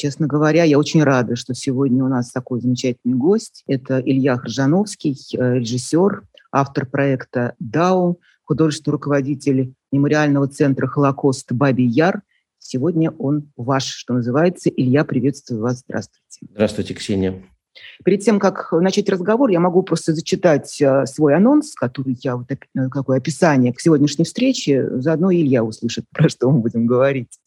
честно говоря, я очень рада, что сегодня у нас такой замечательный гость. Это Илья Хржановский, э, режиссер, автор проекта «Дау», художественный руководитель мемориального центра «Холокост» «Бабий Яр». Сегодня он ваш, что называется. Илья, приветствую вас. Здравствуйте. Здравствуйте, Ксения. Перед тем, как начать разговор, я могу просто зачитать э, свой анонс, который я, вот э, какое описание к сегодняшней встрече, заодно Илья услышит, про что мы будем говорить.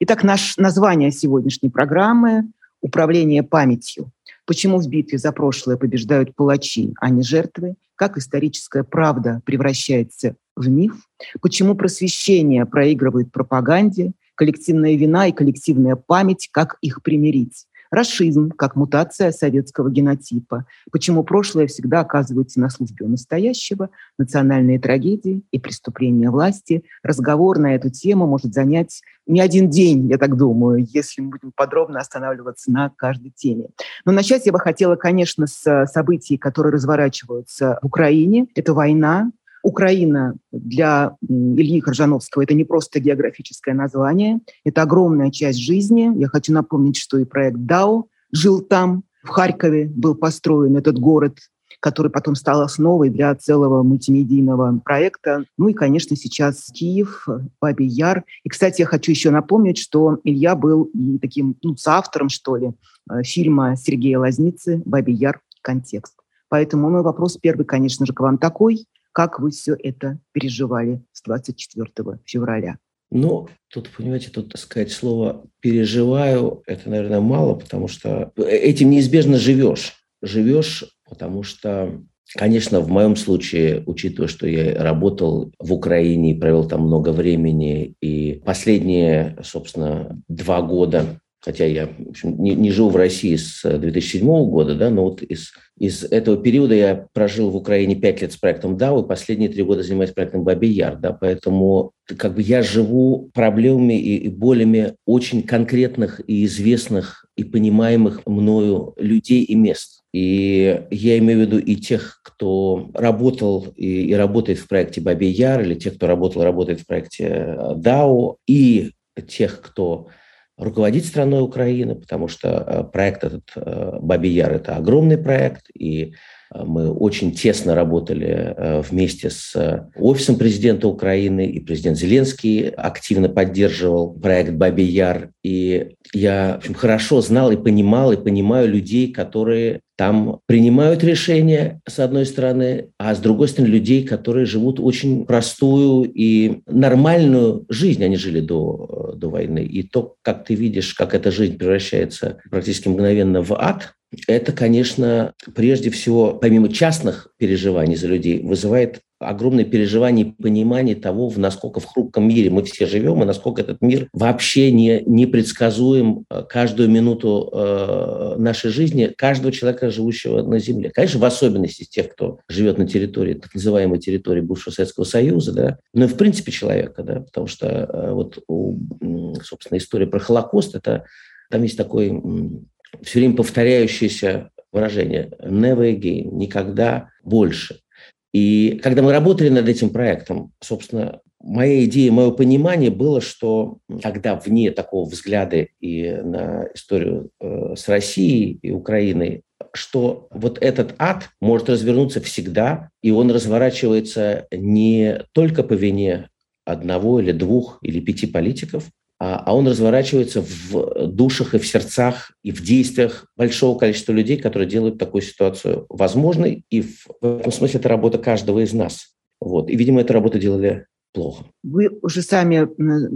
Итак, наш название сегодняшней программы – «Управление памятью». Почему в битве за прошлое побеждают палачи, а не жертвы? Как историческая правда превращается в миф? Почему просвещение проигрывает пропаганде? Коллективная вина и коллективная память, как их примирить? Расизм как мутация советского генотипа. Почему прошлое всегда оказывается на службе у настоящего, национальные трагедии и преступления власти. Разговор на эту тему может занять не один день, я так думаю, если мы будем подробно останавливаться на каждой теме. Но начать я бы хотела, конечно, с событий, которые разворачиваются в Украине. Это война, Украина для Ильи Коржановского – это не просто географическое название, это огромная часть жизни. Я хочу напомнить, что и проект «Дау» жил там, в Харькове был построен этот город, который потом стал основой для целого мультимедийного проекта. Ну и, конечно, сейчас Киев, Бабий Яр. И, кстати, я хочу еще напомнить, что Илья был и таким ну, соавтором, что ли, э, фильма Сергея Лазницы «Бабий Яр. Контекст». Поэтому мой вопрос первый, конечно же, к вам такой. Как вы все это переживали с 24 февраля? Ну, тут, понимаете, тут, сказать, слово «переживаю» – это, наверное, мало, потому что этим неизбежно живешь. Живешь, потому что, конечно, в моем случае, учитывая, что я работал в Украине и провел там много времени, и последние, собственно, два года хотя я в общем, не, не живу в России с 2007 года, да, но вот из, из этого периода я прожил в Украине пять лет с проектом DAO, и последние три года занимаюсь проектом Бабий Яр, да, поэтому как бы я живу проблемами и, и болями очень конкретных и известных и понимаемых мною людей и мест. И я имею в виду и тех, кто работал и, и работает в проекте Бабий Яр, или тех, кто работал и работает в проекте DAO, и тех, кто руководить страной Украины, потому что э, проект этот э, «Бабий Яр» – это огромный проект, и мы очень тесно работали вместе с офисом президента Украины, и президент Зеленский активно поддерживал проект «Бабий Яр». И я в общем, хорошо знал и понимал, и понимаю людей, которые там принимают решения, с одной стороны, а с другой стороны, людей, которые живут очень простую и нормальную жизнь. Они жили до, до войны. И то, как ты видишь, как эта жизнь превращается практически мгновенно в ад, это, конечно, прежде всего, помимо частных переживаний за людей, вызывает огромное переживание и понимание того, в насколько в хрупком мире мы все живем, и насколько этот мир вообще не, непредсказуем э, каждую минуту э, нашей жизни каждого человека, живущего на Земле. Конечно, в особенности тех, кто живет на территории, так называемой территории бывшего Советского Союза, да, но и в принципе человека, да, потому что э, вот, у, собственно, история про Холокост, это там есть такой все время повторяющееся выражение «never again», «никогда больше». И когда мы работали над этим проектом, собственно, моя идея, мое понимание было, что когда вне такого взгляда и на историю э, с Россией и Украиной, что вот этот ад может развернуться всегда, и он разворачивается не только по вине одного или двух или пяти политиков, а, а он разворачивается в душах и в сердцах и в действиях большого количества людей, которые делают такую ситуацию возможной. И в этом смысле это работа каждого из нас. Вот. И, видимо, эту работу делали плохо. Вы уже сами,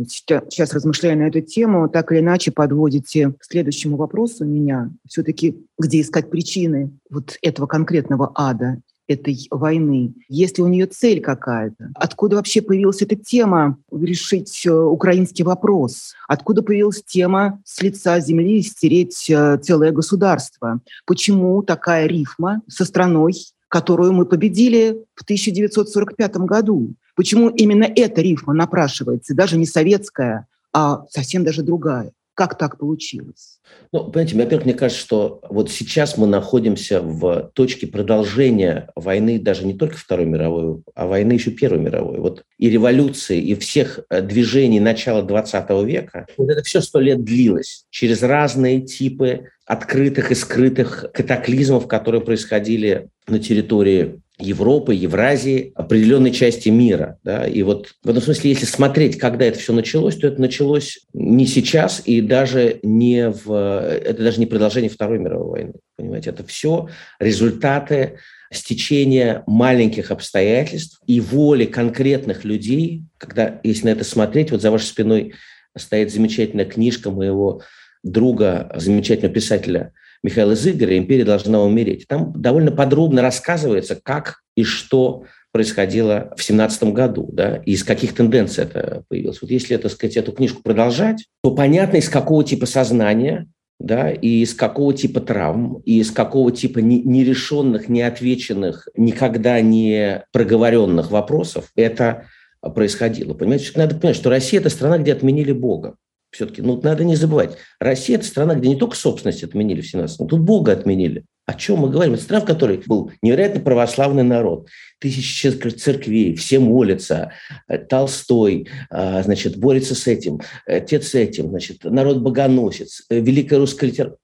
сейчас размышляя на эту тему, так или иначе подводите к следующему вопросу меня. Все-таки где искать причины вот этого конкретного ада? Этой войны? Есть ли у нее цель какая-то? Откуда вообще появилась эта тема решить э, украинский вопрос? Откуда появилась тема с лица земли стереть э, целое государство? Почему такая рифма со страной, которую мы победили в 1945 году? Почему именно эта рифма напрашивается, даже не советская, а совсем даже другая? Как так получилось? Ну, понимаете, во-первых, мне кажется, что вот сейчас мы находимся в точке продолжения войны даже не только Второй мировой, а войны еще Первой мировой. Вот и революции, и всех э, движений начала 20 века, вот это все сто лет длилось через разные типы открытых и скрытых катаклизмов, которые происходили на территории Европы, Евразии, определенной части мира. Да? И вот в этом смысле, если смотреть, когда это все началось, то это началось не сейчас и даже не в... Это даже не продолжение Второй мировой войны. Понимаете, это все результаты стечения маленьких обстоятельств и воли конкретных людей, когда, если на это смотреть, вот за вашей спиной стоит замечательная книжка моего друга, замечательного писателя Михаила Зыгоря «Империя должна умереть». Там довольно подробно рассказывается, как и что происходило в семнадцатом году, да, и из каких тенденций это появилось. Вот если, так сказать, эту книжку продолжать, то понятно, из какого типа сознания, да, и из какого типа травм, и из какого типа нерешенных, неотвеченных, никогда не проговоренных вопросов это происходило. Понимаете, надо понимать, что Россия – это страна, где отменили Бога все-таки, ну, надо не забывать, Россия – это страна, где не только собственность отменили в 17 тут Бога отменили. О чем мы говорим? Это страна, в которой был невероятно православный народ, тысячи церквей, все молятся, э, Толстой, а, значит, борется с этим, отец с этим, значит, народ богоносец, э, великая русская литература.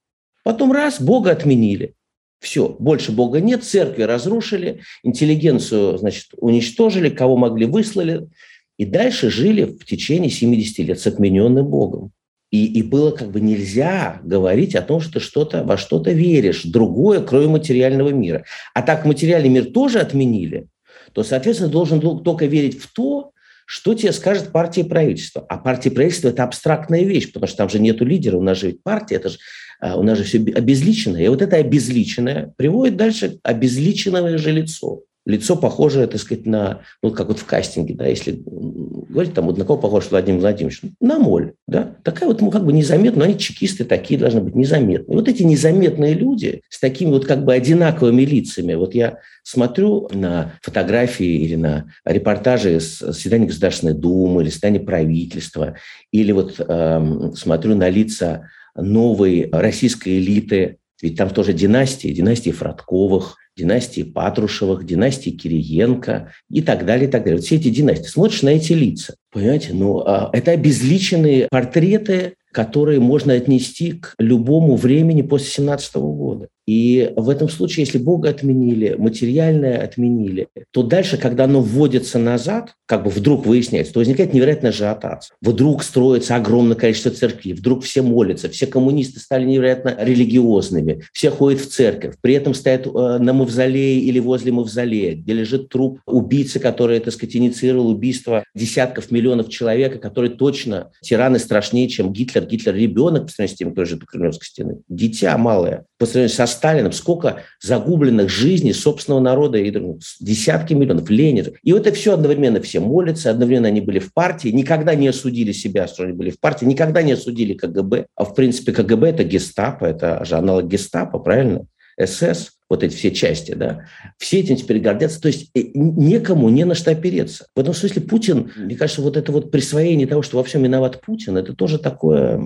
Потом раз, Бога отменили. Все, больше Бога нет, церкви разрушили, интеллигенцию, значит, уничтожили, кого могли выслали, и дальше жили в течение 70 лет с отмененным Богом. И, и было как бы нельзя говорить о том, что ты что-то, во что-то веришь, другое, кроме материального мира. А так материальный мир тоже отменили, то, соответственно, должен только верить в то, что тебе скажет партия и правительство. А партия и правительство – это абстрактная вещь, потому что там же нету лидера, у нас же ведь партия, это же, а, у нас же все обезличенное. И вот это обезличенное приводит дальше обезличенное же лицо лицо похожее, так сказать, на, ну, как вот в кастинге, да, если говорить, там, вот на кого похож Владимир Владимирович? На моль, да. Такая вот, ну, как бы незаметная, они чекисты такие должны быть незаметные. вот эти незаметные люди с такими вот как бы одинаковыми лицами, вот я смотрю на фотографии или на репортажи с заседания Государственной Думы или заседания правительства, или вот э, смотрю на лица новой российской элиты, ведь там тоже династии, династии Фродковых, династии Патрушевых, династии Кириенко и так далее, и так далее. Вот все эти династии. Смотришь на эти лица, понимаете, ну, а, это обезличенные портреты, которые можно отнести к любому времени после 17 года. И в этом случае, если Бога отменили, материальное отменили, то дальше, когда оно вводится назад, как бы вдруг выясняется, то возникает невероятный ажиотаж. Вдруг строится огромное количество церквей, вдруг все молятся, все коммунисты стали невероятно религиозными, все ходят в церковь, при этом стоят э, на мавзолее или возле мавзолея, где лежит труп убийцы, который, так сказать, инициировал убийство десятков миллионов человек, который точно тираны страшнее, чем Гитлер. Гитлер ребенок по сравнению с тем, кто лежит у Кремлевской стены. Дитя малое. По сравнению со Сталином, сколько загубленных жизней собственного народа, и десятки миллионов, Ленин. И вот это все одновременно все молятся, одновременно они были в партии, никогда не осудили себя, что они были в партии, никогда не осудили КГБ. А в принципе КГБ – это гестапо, это же аналог гестапо, правильно? СС, вот эти все части, да, все этим теперь гордятся, то есть э, некому не на что опереться. В этом смысле Путин, мне кажется, вот это вот присвоение того, что во всем виноват Путин, это тоже такое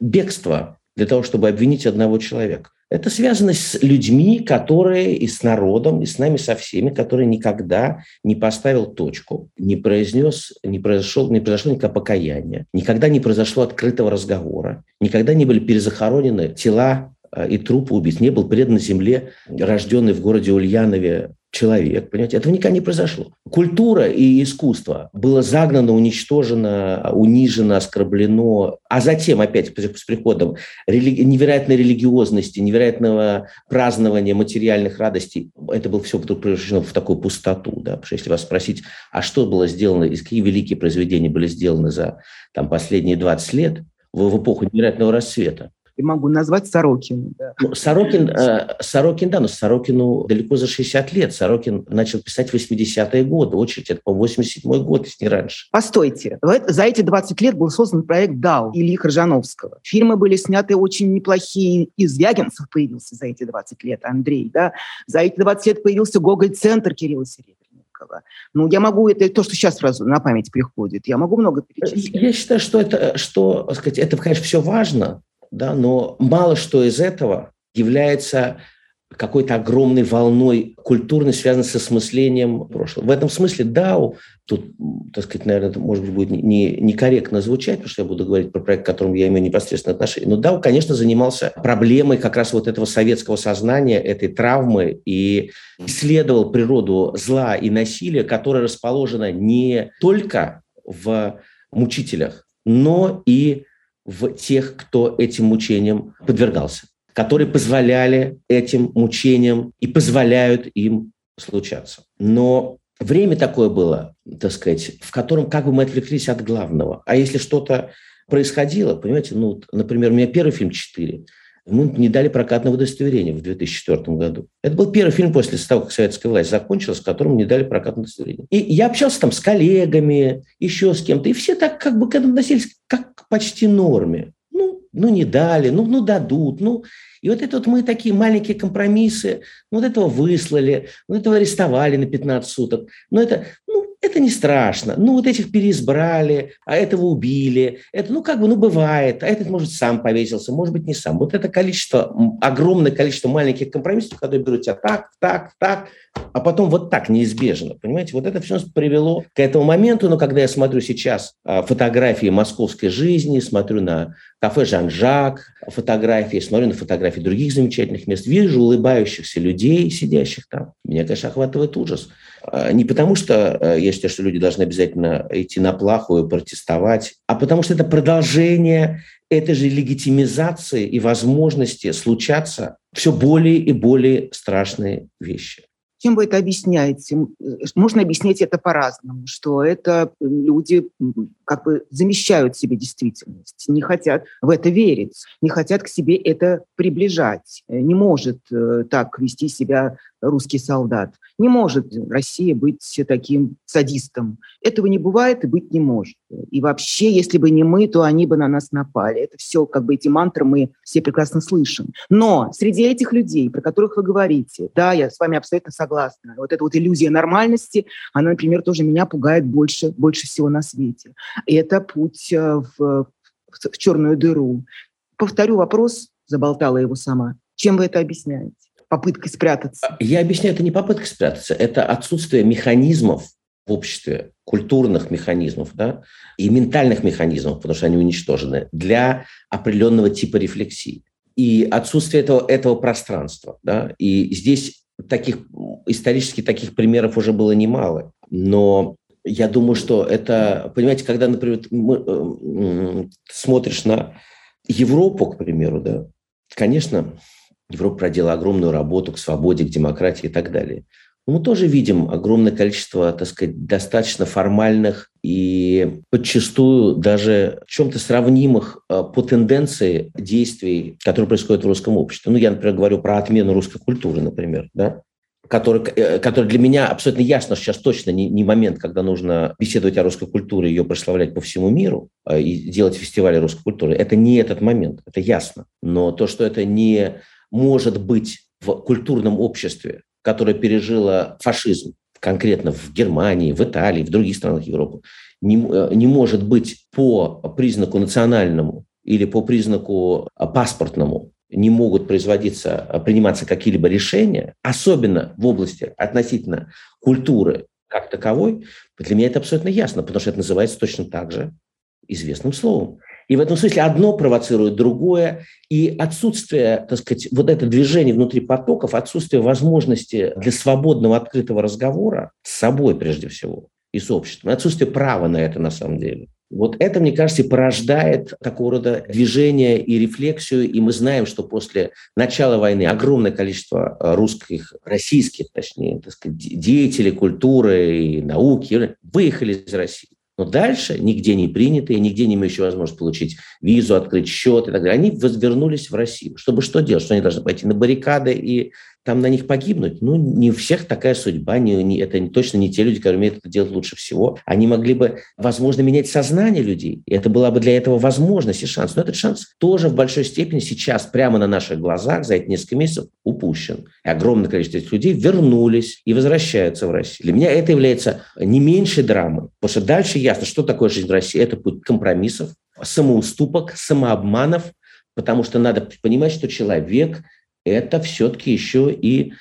бегство для того, чтобы обвинить одного человека. Это связано с людьми, которые и с народом, и с нами со всеми, которые никогда не поставил точку, не произнес, не произошло, не произошло никакого покаяния, никогда не произошло открытого разговора, никогда не были перезахоронены тела э, и трупы убийц, не был предан земле, рожденный в городе Ульянове человек, понимаете, этого никогда не произошло. Культура и искусство было загнано, уничтожено, унижено, оскорблено, а затем опять с приходом религи- невероятной религиозности, невероятного празднования материальных радостей, это было все вдруг превращено в такую пустоту, да, потому что если вас спросить, а что было сделано, из какие великие произведения были сделаны за там, последние 20 лет, в, в эпоху невероятного расцвета, и могу назвать Сорокина. Да. Ну, Сорокин, э, Сорокин, да, но Сорокину далеко за 60 лет. Сорокин начал писать в 80-е годы. Очередь, это, по 87-й год, если не раньше. Постойте. За эти 20 лет был создан проект «Дал» Ильи Крыжановского. Фильмы были сняты очень неплохие. Из Ягинцев появился за эти 20 лет Андрей. Да? За эти 20 лет появился Гоголь-центр Кирилла Серебряного. Ну, я могу, это то, что сейчас сразу на память приходит, я могу много перечислить. Я считаю, что это, что, сказать, это, конечно, все важно, да, но мало что из этого является какой-то огромной волной культурной, связанной с осмыслением прошлого. В этом смысле Дау, тут, так сказать, наверное, это, может быть, будет не, некорректно звучать, потому что я буду говорить про проект, к которому я имею непосредственное отношение, но Дау, конечно, занимался проблемой как раз вот этого советского сознания, этой травмы и исследовал природу зла и насилия, которое расположено не только в мучителях, но и в тех, кто этим мучениям подвергался которые позволяли этим мучениям и позволяют им случаться. Но время такое было, так сказать, в котором как бы мы отвлеклись от главного. А если что-то происходило, понимаете, ну, например, у меня первый фильм «Четыре», ему не дали прокатного удостоверения в 2004 году. Это был первый фильм после того, как советская власть закончилась, которым не дали прокатное удостоверение. И я общался там с коллегами, еще с кем-то, и все так как бы к этому относились как почти норме. Ну, ну не дали, ну, ну дадут, ну и вот это вот мы такие маленькие компромиссы, вот этого выслали, вот этого арестовали на 15 суток. Но это, ну, это не страшно. Ну, вот этих переизбрали, а этого убили. Это, ну, как бы, ну, бывает. А этот, может, сам повесился, может быть, не сам. Вот это количество, огромное количество маленьких компромиссов, которые берут тебя так, так, так, а потом вот так неизбежно. Понимаете, вот это все привело к этому моменту. Но когда я смотрю сейчас а, фотографии московской жизни, смотрю на кафе «Жан-Жак», фотографии, смотрю на фотографии других замечательных мест, вижу улыбающихся людей, сидящих там. Меня, конечно, охватывает ужас. А, не потому, что э, я считаю, что люди должны обязательно идти на плаху протестовать, а потому что это продолжение этой же легитимизации и возможности случаться все более и более страшные вещи. Чем вы это объясняете? Э, можно объяснять это по-разному, что это люди как бы замещают себе действительность, не хотят в это верить, не хотят к себе это приближать. Не может э, так вести себя русский солдат. Не может Россия быть таким садистом. Этого не бывает и быть не может. И вообще, если бы не мы, то они бы на нас напали. Это все, как бы эти мантры мы все прекрасно слышим. Но среди этих людей, про которых вы говорите, да, я с вами абсолютно согласна. Вот эта вот иллюзия нормальности, она, например, тоже меня пугает больше, больше всего на свете. И это путь э, в, в черную дыру. Повторю вопрос, заболтала его сама. Чем вы это объясняете? попыткой спрятаться? Я объясняю, это не попытка спрятаться, это отсутствие механизмов в обществе, культурных механизмов да, и ментальных механизмов, потому что они уничтожены, для определенного типа рефлексии. И отсутствие этого, этого пространства. Да, и здесь таких, исторически таких примеров уже было немало. Но я думаю, что это, понимаете, когда, например, мы, э, смотришь на Европу, к примеру, да, конечно, Европа проделала огромную работу к свободе, к демократии и так далее. Но мы тоже видим огромное количество, так сказать, достаточно формальных и подчастую даже чем-то сравнимых э, по тенденции действий, которые происходят в русском обществе. Ну, я, например, говорю про отмену русской культуры, например, да? Который, э, который для меня абсолютно ясно, что сейчас точно не, не момент, когда нужно беседовать о русской культуре, ее прославлять по всему миру э, и делать фестивали русской культуры. Это не этот момент, это ясно. Но то, что это не может быть в культурном обществе, которое пережило фашизм, конкретно в Германии, в Италии, в других странах Европы, не, э, не может быть по признаку национальному или по признаку паспортному не могут производиться, приниматься какие-либо решения, особенно в области относительно культуры как таковой, для меня это абсолютно ясно, потому что это называется точно так же известным словом. И в этом смысле одно провоцирует другое, и отсутствие, так сказать, вот это движение внутри потоков, отсутствие возможности для свободного открытого разговора с собой прежде всего и с обществом, отсутствие права на это на самом деле. Вот это, мне кажется, порождает такого рода движение и рефлексию. И мы знаем, что после начала войны огромное количество русских, российских, точнее, так сказать, деятелей культуры и науки выехали из России но дальше нигде не принятые, нигде не имеющие возможность получить визу, открыть счет и так далее, они вернулись в Россию. Чтобы что делать? Что они должны пойти на баррикады и там на них погибнуть. Ну, не у всех такая судьба, не, не, это точно не те люди, которые умеют это делать лучше всего. Они могли бы, возможно, менять сознание людей. Это была бы для этого возможность и шанс. Но этот шанс тоже в большой степени сейчас прямо на наших глазах за эти несколько месяцев упущен. И огромное количество этих людей вернулись и возвращаются в Россию. Для меня это является не меньшей драмой. Потому что дальше ясно, что такое жизнь в России. Это путь компромиссов, самоуступок, самообманов, потому что надо понимать, что человек – это все-таки еще и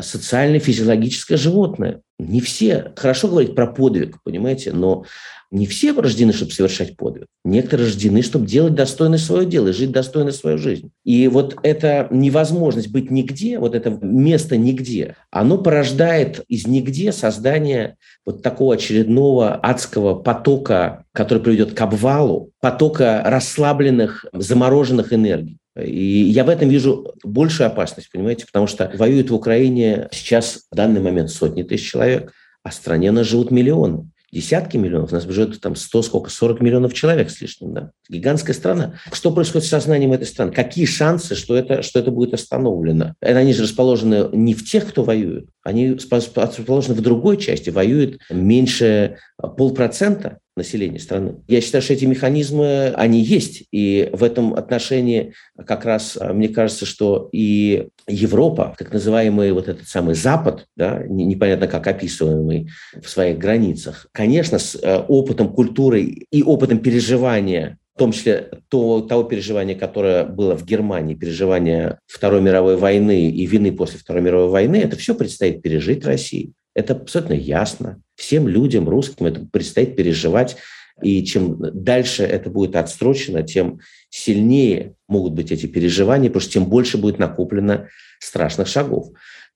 социально-физиологическое животное. Не все, хорошо говорить про подвиг, понимаете, но не все рождены, чтобы совершать подвиг. Некоторые рождены, чтобы делать достойно свое дело и жить достойно свою жизнь. И вот эта невозможность быть нигде, вот это место нигде, оно порождает из нигде создание вот такого очередного адского потока, который приведет к обвалу, потока расслабленных, замороженных энергий. И я в этом вижу большую опасность, понимаете, потому что воюют в Украине сейчас в данный момент сотни тысяч человек, а в стране нас живут миллионы десятки миллионов, у нас бюджет там 100, сколько, 40 миллионов человек с лишним, да. Гигантская страна. Что происходит с сознанием этой страны? Какие шансы, что это, что это будет остановлено? Они же расположены не в тех, кто воюет, они расположены в другой части, воюет меньше полпроцента населения страны. Я считаю, что эти механизмы, они есть. И в этом отношении как раз а, мне кажется, что и Европа, так называемый вот этот самый Запад, да, непонятно как описываемый в своих границах, конечно, с э, опытом культуры и опытом переживания в том числе то, того переживания, которое было в Германии, переживания Второй мировой войны и вины после Второй мировой войны, это все предстоит пережить России. Это абсолютно ясно. Всем людям, русским, это предстоит переживать. И чем дальше это будет отстрочено, тем сильнее могут быть эти переживания, потому что тем больше будет накоплено страшных шагов.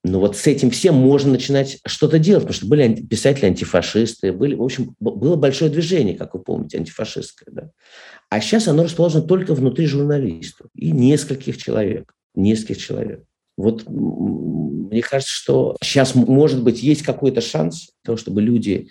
Но вот с этим всем можно начинать что-то делать, потому что были писатели-антифашисты, были, в общем, было большое движение, как вы помните, антифашистское. Да? А сейчас оно расположено только внутри журналистов и нескольких человек. Нескольких человек. Вот мне кажется, что сейчас, может быть, есть какой-то шанс того, чтобы люди,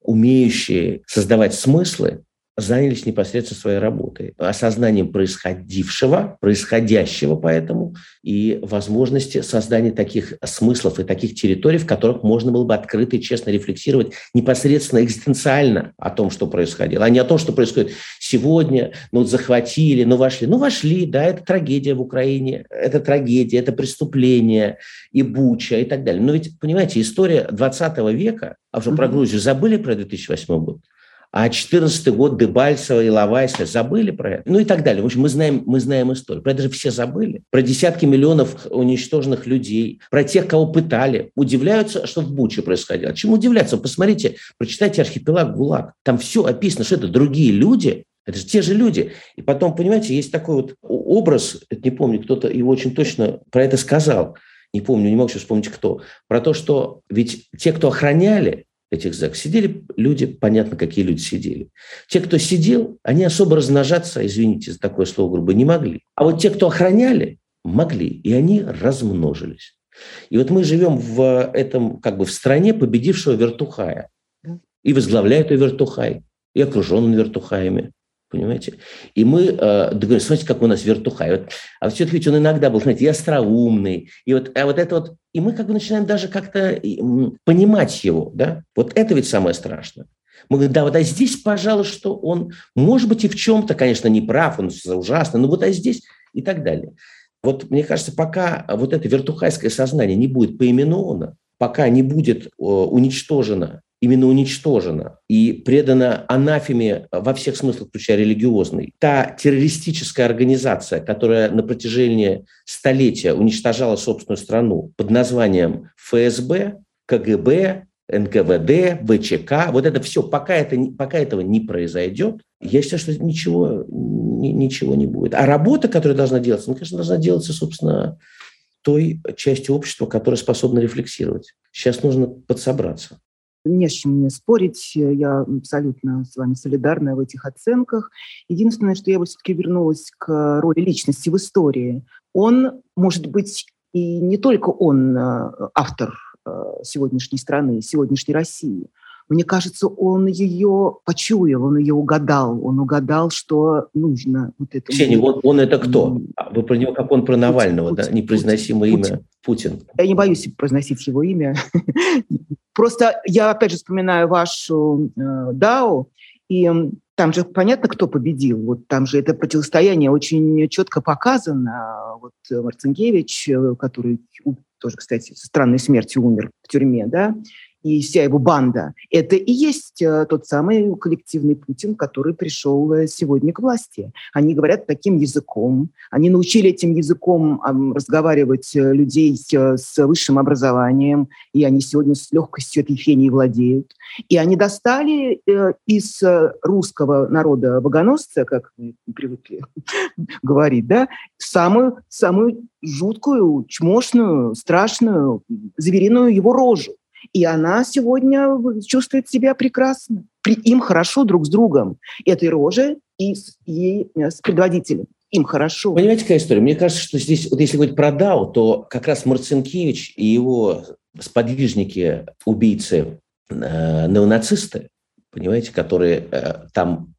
умеющие создавать смыслы, занялись непосредственно своей работой, осознанием происходившего, происходящего поэтому, и возможности создания таких смыслов и таких территорий, в которых можно было бы открыто и честно рефлексировать непосредственно экзистенциально о том, что происходило, а не о том, что происходит сегодня, ну захватили, ну вошли. Ну вошли, да, это трагедия в Украине, это трагедия, это преступление, и Буча, и так далее. Но ведь, понимаете, история 20 века, а уже про Грузию забыли про 2008 год? А 14 год Дебальцева и Лавайса забыли про это? Ну и так далее. В общем, мы знаем, мы знаем историю. Про это же все забыли. Про десятки миллионов уничтоженных людей, про тех, кого пытали. Удивляются, что в Буче происходило. Чему удивляться? Посмотрите, прочитайте «Архипелаг ГУЛАГ». Там все описано, что это другие люди, это же те же люди. И потом, понимаете, есть такой вот образ, не помню, кто-то его очень точно про это сказал, не помню, не могу сейчас вспомнить кто, про то, что ведь те, кто охраняли, этих зэк. Сидели люди, понятно, какие люди сидели. Те, кто сидел, они особо размножаться, извините за такое слово грубо, не могли. А вот те, кто охраняли, могли, и они размножились. И вот мы живем в этом, как бы в стране победившего вертухая. И возглавляет ее вертухай, и окружен вертухаями. Понимаете? И мы э, договорились, смотрите, как у нас вертухай. Вот, а все-таки ведь он иногда был, знаете, и остроумный. И вот, а вот это вот, и мы как бы начинаем даже как-то понимать его. Да? Вот это ведь самое страшное. Мы говорим, да, вот а здесь, пожалуй, что он, может быть, и в чем-то, конечно, не прав, он ужасно, но вот а здесь и так далее. Вот мне кажется, пока вот это вертухайское сознание не будет поименовано, пока не будет э, уничтожено именно уничтожена и предана анафеме во всех смыслах, включая религиозный. Та террористическая организация, которая на протяжении столетия уничтожала собственную страну под названием ФСБ, КГБ, НКВД, ВЧК, вот это все, пока, это, пока этого не произойдет, я считаю, что ничего, ничего не будет. А работа, которая должна делаться, ну, конечно, должна делаться, собственно, той частью общества, которая способна рефлексировать. Сейчас нужно подсобраться. Не с чем мне спорить, я абсолютно с вами солидарна в этих оценках. Единственное, что я бы все-таки вернулась к роли личности в истории. Он, может быть, и не только он э, автор э, сегодняшней страны, сегодняшней России, мне кажется, он ее почуял, он ее угадал. Он угадал, что нужно вот это. Ксения, он, он это кто? А вы про него, как он про Навального, Путин, да? Непроизносимое Путин. имя Путин. Я не боюсь произносить его имя. Просто я, опять же, вспоминаю вашу э, ДАО, и там же понятно, кто победил. Вот там же это противостояние очень четко показано. Вот Марцинкевич, э, который тоже, кстати, со странной смертью умер в тюрьме, да, и вся его банда, это и есть э, тот самый коллективный Путин, который пришел э, сегодня к власти. Они говорят таким языком, они научили этим языком разговаривать э, людей с высшим образованием, и они сегодня с легкостью этой фении владеют. И они достали из русского народа богоносца, как мы привыкли говорить, да, самую, самую жуткую, чмошную, страшную, звериную его рожу. И она сегодня чувствует себя прекрасно. При, им хорошо друг с другом. Этой роже и, и э, с предводителем. Им хорошо. Понимаете, какая история? Мне кажется, что здесь, вот если говорить про Дау, то как раз Марцинкевич и его сподвижники, убийцы, э, неонацисты, понимаете, которые э, там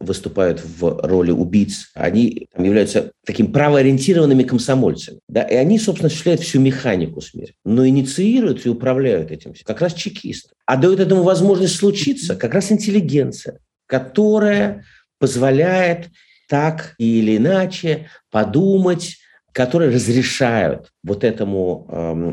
выступают в роли убийц, они там, являются таким правоориентированными комсомольцами. Да? И они, собственно, осуществляют всю механику смерти. Но инициируют и управляют этим как раз чекисты. А дают этому возможность случиться как раз интеллигенция, которая позволяет так или иначе подумать, которые разрешают вот этому,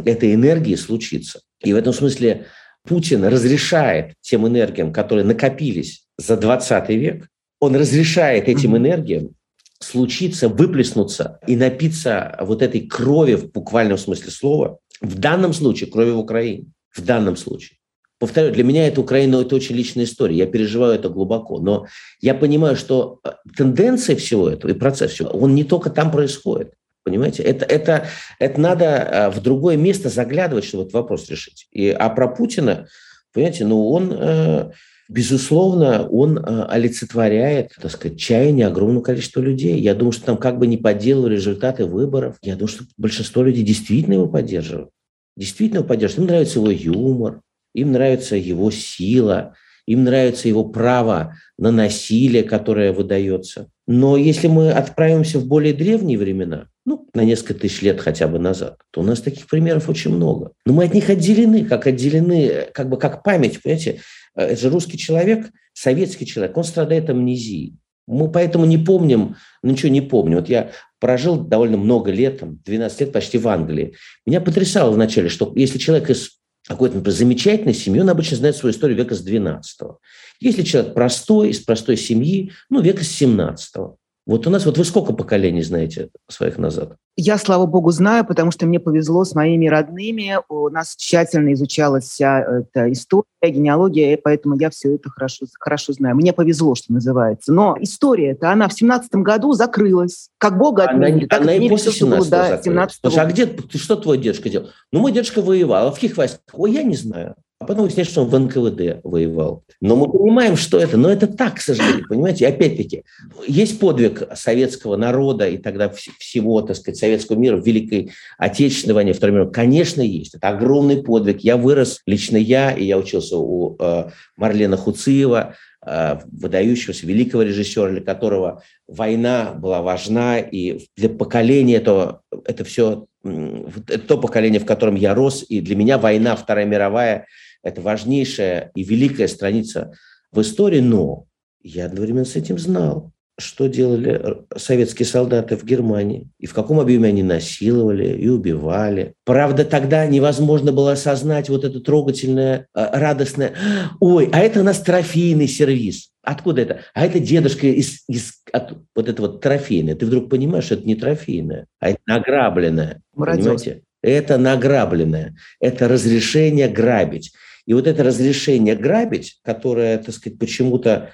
э, этой энергии случиться. И в этом смысле Путин разрешает тем энергиям, которые накопились за 20 век, он разрешает этим энергиям случиться, выплеснуться и напиться вот этой крови в буквальном смысле слова. В данном случае крови в Украине. В данном случае. Повторю, для меня это Украина – это очень личная история. Я переживаю это глубоко. Но я понимаю, что э, тенденция всего этого и процесс всего, он не только там происходит. Понимаете? Это, это, это надо э, в другое место заглядывать, чтобы этот вопрос решить. И, а про Путина, понимаете, ну он э, Безусловно, он э, олицетворяет, так сказать, чаяние огромного количества людей. Я думаю, что там как бы не подделывали результаты выборов. Я думаю, что большинство людей действительно его поддерживают. Действительно его поддерживают. Им нравится его юмор, им нравится его сила, им нравится его право на насилие, которое выдается. Но если мы отправимся в более древние времена, ну, на несколько тысяч лет хотя бы назад, то у нас таких примеров очень много. Но мы от них отделены, как отделены, как бы как память, понимаете? Э, это же русский человек, советский человек, он страдает амнезией. Мы поэтому не помним, ничего не помню. Вот я прожил довольно много лет, там, 12 лет почти в Англии. Меня потрясало вначале, что если человек из какой-то, например, замечательной семьи, он обычно знает свою историю века с 12 -го. Если человек простой, из простой семьи, ну, века с 17 -го. Вот у нас, вот вы сколько поколений знаете своих назад? Я, слава богу, знаю, потому что мне повезло с моими родными. У нас тщательно изучалась вся эта история, генеалогия, и поэтому я все это хорошо, хорошо знаю. Мне повезло, что называется. Но история-то, она в семнадцатом году закрылась. Как Бога она, отменили, она и после 17 да, 17 Слушай, а где, что твой дедушка делал? Ну, мой дедушка воевал. А в каких войсках? Ой, я не знаю. Потом выясняется, что он в НКВД воевал. Но мы понимаем, что это. Но это так, к сожалению, понимаете? И опять-таки, есть подвиг советского народа и тогда всего, так сказать, советского мира Великой Отечественной войне, Второй мировой. Конечно, есть. Это огромный подвиг. Я вырос, лично я, и я учился у э, Марлена Хуциева, выдающегося великого режиссера, для которого война была важна, и для поколения это, это все, это то поколение, в котором я рос, и для меня война, Вторая мировая – это важнейшая и великая страница в истории, но я одновременно с этим знал, что делали советские солдаты в Германии, и в каком объеме они насиловали и убивали. Правда, тогда невозможно было осознать вот это трогательное, э, радостное, ой, а это у нас трофейный сервис. Откуда это? А это дедушка из, из от, вот это вот трофейное. Ты вдруг понимаешь, это не трофейное, а это награбленное. Понимаете? Это награбленное. Это разрешение грабить. И вот это разрешение грабить, которое, так сказать, почему-то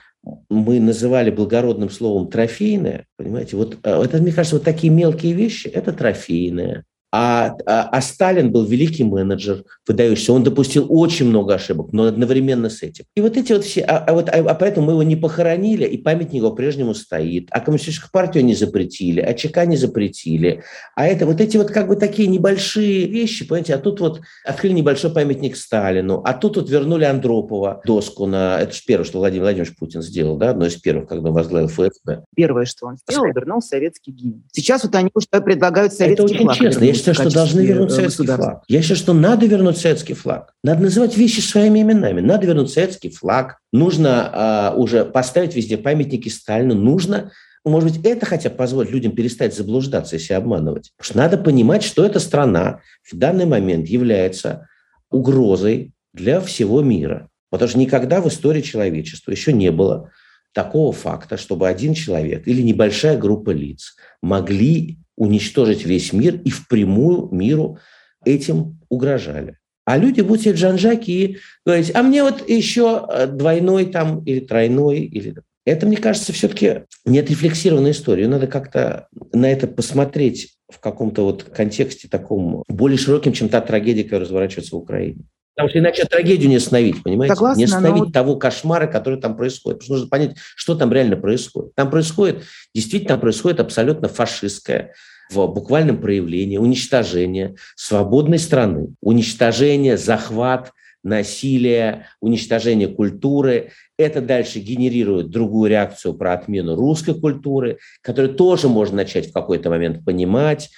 мы называли благородным словом трофейное, понимаете, вот а, это, мне кажется, вот такие мелкие вещи – это трофейное. А, а, а Сталин был великий менеджер, выдающийся. Он допустил очень много ошибок, но одновременно с этим. И вот эти вот все... А, а, вот, а, а поэтому мы его не похоронили, и памятник его по-прежнему стоит. А коммунистическую партию не запретили, а ЧК не запретили. А это вот эти вот как бы такие небольшие вещи, понимаете, а тут вот открыли небольшой памятник Сталину, а тут вот вернули Андропова доску на... Это же первое, что Владимир Владимирович Путин сделал, да, одно из первых, когда он возглавил ФСБ. Первое, что он сделал, вернул советский гимн. Сейчас вот они уже предлагают советский Это очень честно. Я считаю, что должны вернуть советский флаг. Я считаю, что надо вернуть советский флаг. Надо называть вещи своими именами. Надо вернуть советский флаг. Нужно а, уже поставить везде памятники Сталину. Нужно может быть, это хотя бы позволит людям перестать заблуждаться и себя обманывать. Потому что надо понимать, что эта страна в данный момент является угрозой для всего мира. Потому что никогда в истории человечества еще не было такого факта, чтобы один человек или небольшая группа лиц могли уничтожить весь мир и впрямую миру этим угрожали. А люди будут сидеть джанжаки и говорить, а мне вот еще э, двойной там или тройной. Или... Это, мне кажется, все-таки не отрефлексированная история. Надо как-то на это посмотреть в каком-то вот контексте таком более широким, чем та трагедия, которая разворачивается в Украине. Потому что иначе трагедию не остановить, понимаете? Согласна, не остановить но... того кошмара, который там происходит. Потому что нужно понять, что там реально происходит. Там происходит, действительно там происходит абсолютно фашистское, в буквальном проявлении уничтожение свободной страны, уничтожение, захват, насилие, уничтожение культуры. Это дальше генерирует другую реакцию про отмену русской культуры, которую тоже можно начать в какой-то момент понимать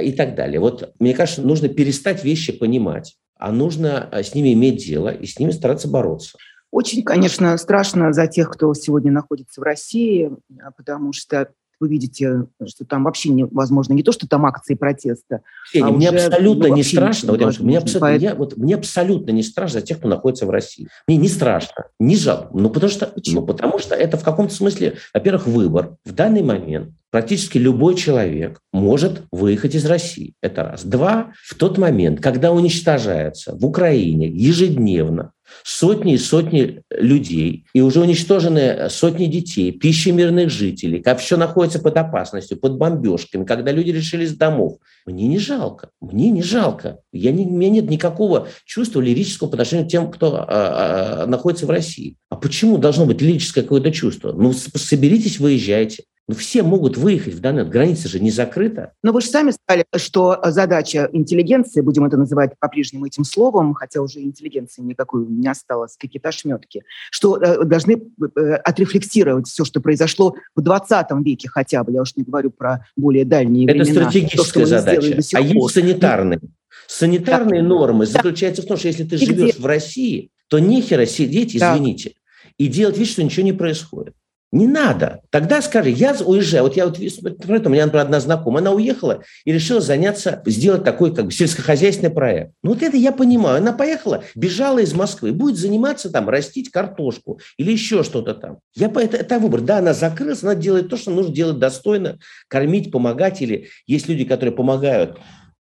и так далее. Вот мне кажется, нужно перестать вещи понимать а нужно э, с ними иметь дело и с ними стараться бороться. Очень, конечно, страшно за тех, кто сегодня находится в России, а, потому что вы видите, что там вообще невозможно не то, что там акции протеста. Ксения, а мне абсолютно не страшно, вот, мне, абсолютно, Поэтому... я, вот, мне абсолютно не страшно за тех, кто находится в России. Мне не страшно, не жалко. Ну, потому что, ну, потому что это в каком-то смысле, во-первых, выбор. В данный момент практически любой человек может выехать из России. Это раз. Два, в тот момент, когда уничтожается в Украине ежедневно сотни и сотни людей, и уже уничтожены сотни детей, пищи мирных жителей, как все находится под опасностью, под бомбежками, когда люди решились домов. Мне не жалко, мне не жалко. Я не, у меня нет никакого чувства лирического по отношению к тем, кто а, а, находится в России. А почему должно быть лирическое какое-то чувство? Ну, соберитесь, выезжайте. Ну, все могут выехать в данный граница же не закрыта. Но вы же сами сказали, что задача интеллигенции, будем это называть по-прежнему этим словом, хотя уже интеллигенции никакой не осталось, какие-то ошметки, что э, должны э, отрефлексировать все, что произошло в 20 веке хотя бы, я уж не говорю про более дальние это времена. Это стратегическая то, задача. А есть санитарные. Санитарные да. нормы да. заключаются в том, что если ты и живешь где? в России, то нехера сидеть, извините, да. и делать вид, что ничего не происходит. Не надо. Тогда скажи, я уезжаю. Вот я вот, у меня, например, одна знакомая, она уехала и решила заняться, сделать такой как бы сельскохозяйственный проект. Ну вот это я понимаю. Она поехала, бежала из Москвы, будет заниматься там, растить картошку или еще что-то там. Я по это, это выбор. Да, она закрылась, она делает то, что нужно делать достойно, кормить, помогать. Или есть люди, которые помогают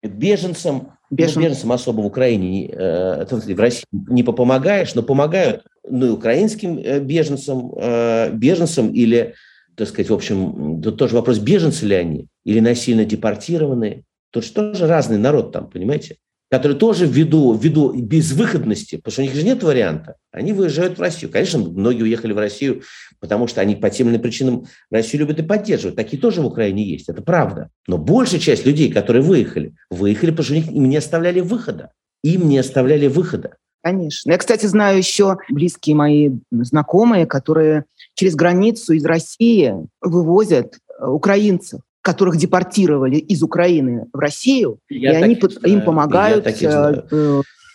беженцам, Бежен. ну, беженцам особо в Украине, э, в России не попомогаешь, но помогают ну, и украинским э, беженцам, э, беженцам или, так сказать, в общем, тут тоже вопрос, беженцы ли они или насильно депортированные. Тут же тоже разный народ там, понимаете? Который тоже ввиду, ввиду безвыходности, потому что у них же нет варианта, они выезжают в Россию. Конечно, многие уехали в Россию, потому что они по тем или иным причинам Россию любят и поддерживают. Такие тоже в Украине есть, это правда. Но большая часть людей, которые выехали, выехали, потому что им не оставляли выхода. Им не оставляли выхода. Конечно. Я, кстати, знаю еще близкие мои знакомые, которые через границу из России вывозят э, украинцев которых депортировали из Украины в Россию, я и они им помогают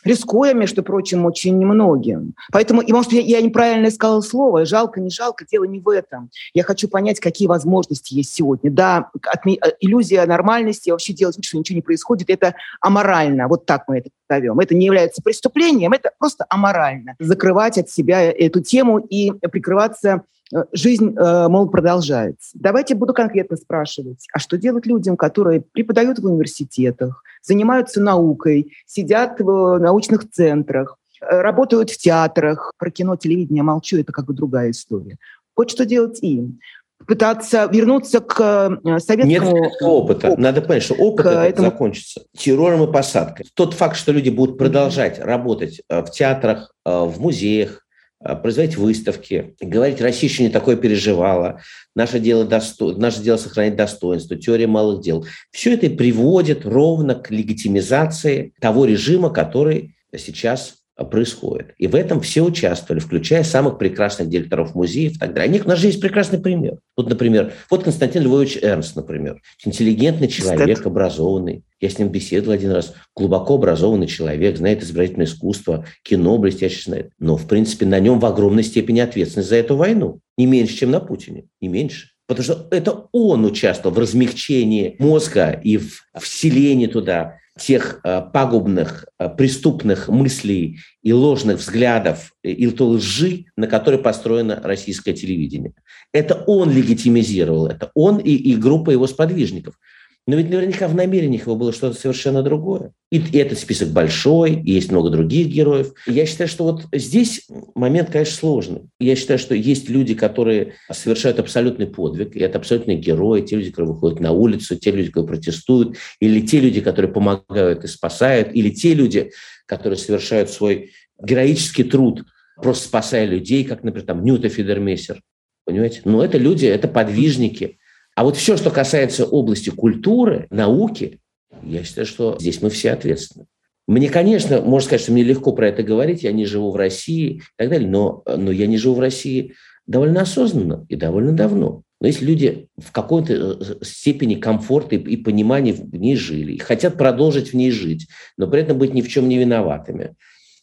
рискуя, между прочим, очень немногим. Поэтому, и, может, я, неправильно сказала слово, жалко, не жалко, дело не в этом. Я хочу понять, какие возможности есть сегодня. Да, отме, э, иллюзия нормальности, вообще делать вид, что ничего не происходит, это аморально, вот так мы это назовем. Это не является преступлением, это просто аморально. Закрывать от себя эту тему и прикрываться жизнь, э, мол, продолжается. Давайте буду конкретно спрашивать, а что делать людям, которые преподают в университетах, занимаются наукой, сидят в научных центрах, э, работают в театрах, про кино, телевидение молчу, это как бы другая история. Вот что делать им. пытаться вернуться к э, советскому Нет опыта. опыту. Надо понять, что опыт это этому... закончится террором и посадкой. Тот факт, что люди будут продолжать работать э, в театрах, э, в музеях, производить выставки, говорить, Россия еще не такое переживала, наше дело, досто... наше дело сохранить достоинство, теория малых дел. Все это приводит ровно к легитимизации того режима, который сейчас происходит. И в этом все участвовали, включая самых прекрасных директоров музеев и так далее. У нас же есть прекрасный пример. Вот, например, вот Константин Львович Эрнст, например. Интеллигентный человек, образованный. Я с ним беседовал один раз. Глубоко образованный человек, знает изобразительное искусство, кино блестяще знает. Но, в принципе, на нем в огромной степени ответственность за эту войну. Не меньше, чем на Путине. Не меньше. Потому что это он участвовал в размягчении мозга и в вселении туда тех э, пагубных, э, преступных мыслей и ложных взглядов э, и той лжи, на которой построено российское телевидение. Это он легитимизировал это, он и, и группа его сподвижников. Но ведь наверняка в намерениях его было что-то совершенно другое. И, и этот список большой, и есть много других героев. я считаю, что вот здесь момент, конечно, сложный. Я считаю, что есть люди, которые совершают абсолютный подвиг, и это абсолютные герои, те люди, которые выходят на улицу, те люди, которые протестуют, или те люди, которые помогают и спасают, или те люди, которые совершают свой героический труд, просто спасая людей, как, например, там Ньюта Фидермессер. Понимаете? Но это люди, это подвижники, а вот все, что касается области культуры, науки, я считаю, что здесь мы все ответственны. Мне, конечно, можно сказать, что мне легко про это говорить, я не живу в России и так далее, но, но я не живу в России довольно осознанно и довольно давно. Но если люди в какой-то э, степени комфорта и, и понимания в ней жили, и хотят продолжить в ней жить, но при этом быть ни в чем не виноватыми,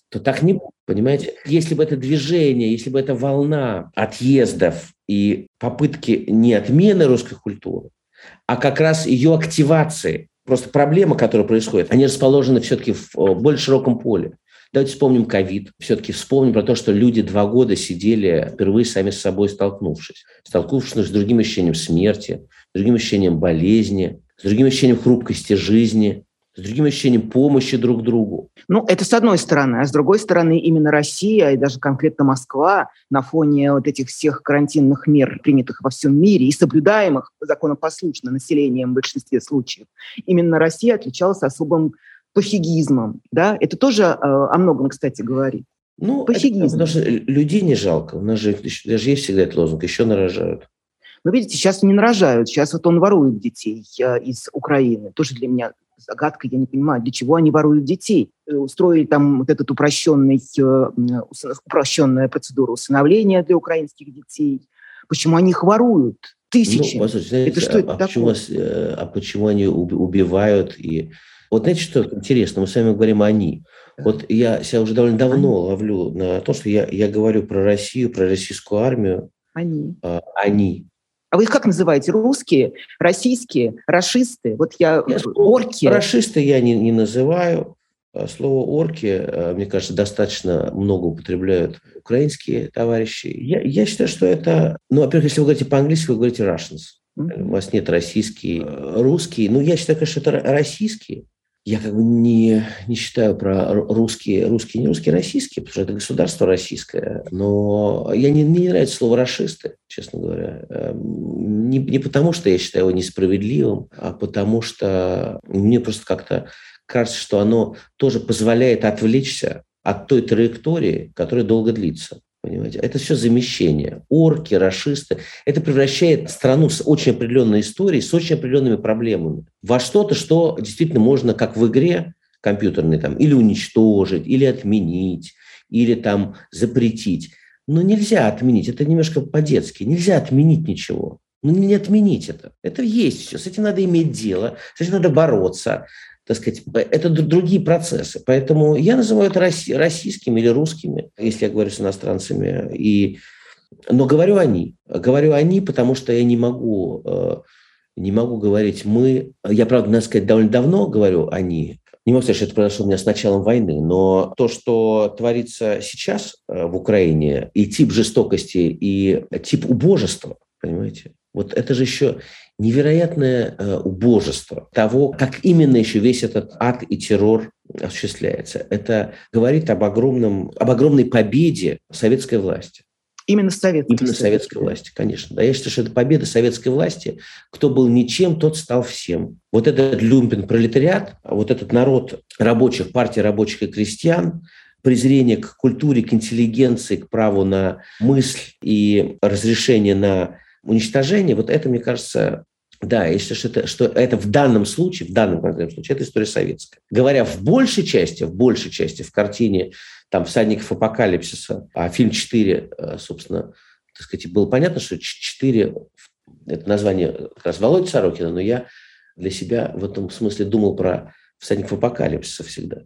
то так не будет, понимаете? Если бы это движение, если бы эта волна отъездов и попытки не отмены русской культуры, а как раз ее активации, просто проблема, которая происходит, они расположены все-таки в более широком поле. Давайте вспомним ковид. Все-таки вспомним про то, что люди два года сидели впервые сами с собой столкнувшись. Столкнувшись с другим ощущением смерти, с другим ощущением болезни, с другим ощущением хрупкости жизни, с другим ощущением помощи друг другу. Ну, это с одной стороны. А с другой стороны, именно Россия и даже конкретно Москва на фоне вот этих всех карантинных мер, принятых во всем мире и соблюдаемых законопослушно населением в большинстве случаев, именно Россия отличалась особым пофигизмом. Да? Это тоже э, о многом, кстати, говорит. Ну, пофигизм. Это, потому что людей не жалко. У нас же даже есть всегда этот лозунг, еще нарожают. Но видите, сейчас не нарожают. Сейчас вот он ворует детей э, из Украины. Тоже для меня загадка, я не понимаю, для чего они воруют детей. Э, устроили там вот этот упрощенный, э, упрощенная процедура усыновления для украинских детей. Почему они их воруют? Тысячи. Ну, послушайте, знаете, это что а, это а, почему, э, а почему они убивают? И... Вот знаете, что интересно? Мы с вами говорим «они». Вот я себя уже довольно давно ловлю на то, что я, я говорю про Россию, про российскую армию. Они. А, они. А вы их как называете? Русские, российские, расисты? Вот я, я орки. Расисты я не, не называю. А слово орки, э, мне кажется, достаточно много употребляют украинские товарищи. Я, я считаю, что это... Ну, во-первых, если вы говорите по-английски, вы говорите Russians. У вас нет российский, э, русский. Ну, я считаю, конечно, это российские я как бы не, не считаю про русские, русские, не русские, российские, потому что это государство российское. Но я не, мне не нравится слово «расисты», честно говоря. Эм, не, не потому, что я считаю его несправедливым, а потому что мне просто как-то кажется, что оно тоже позволяет отвлечься от той траектории, которая долго длится. Понимаете? Это все замещение. Орки, расисты. Это превращает страну с очень определенной историей, с очень определенными проблемами во что-то, что действительно можно, как в игре компьютерной, там, или уничтожить, или отменить, или там запретить. Но нельзя отменить. Это немножко по-детски. Нельзя отменить ничего. Ну, не отменить это. Это есть все. С этим надо иметь дело, с этим надо бороться так сказать, это другие процессы. Поэтому я называю это российскими или русскими, если я говорю с иностранцами. И, но говорю они. Говорю они, потому что я не могу, э, не могу говорить мы. Я, правда, надо сказать, довольно давно говорю они. Не могу сказать, что это произошло у меня с началом войны, но то, что творится сейчас э, в Украине, и тип жестокости, и тип убожества, понимаете, вот это же еще невероятное э, убожество того, как именно еще весь этот ад и террор осуществляется. Это говорит об, огромном, об огромной победе советской власти. Именно советской. Именно советской власти, конечно. Да, я считаю, что это победа советской власти. Кто был ничем, тот стал всем. Вот этот люмпен пролетариат, вот этот народ рабочих, партии рабочих и крестьян, презрение к культуре, к интеллигенции, к праву на мысль и разрешение на уничтожение, вот это, мне кажется, да, считаю, что что это в данном случае, в данном конкретном случае, это история советская. Говоря в большей части, в большей части в картине там «Всадников апокалипсиса», а фильм «Четыре», э, собственно, так сказать, было понятно, что «Четыре» – это название как раз Володи Сорокина, но я для себя в этом смысле думал про «Всадников апокалипсиса» всегда.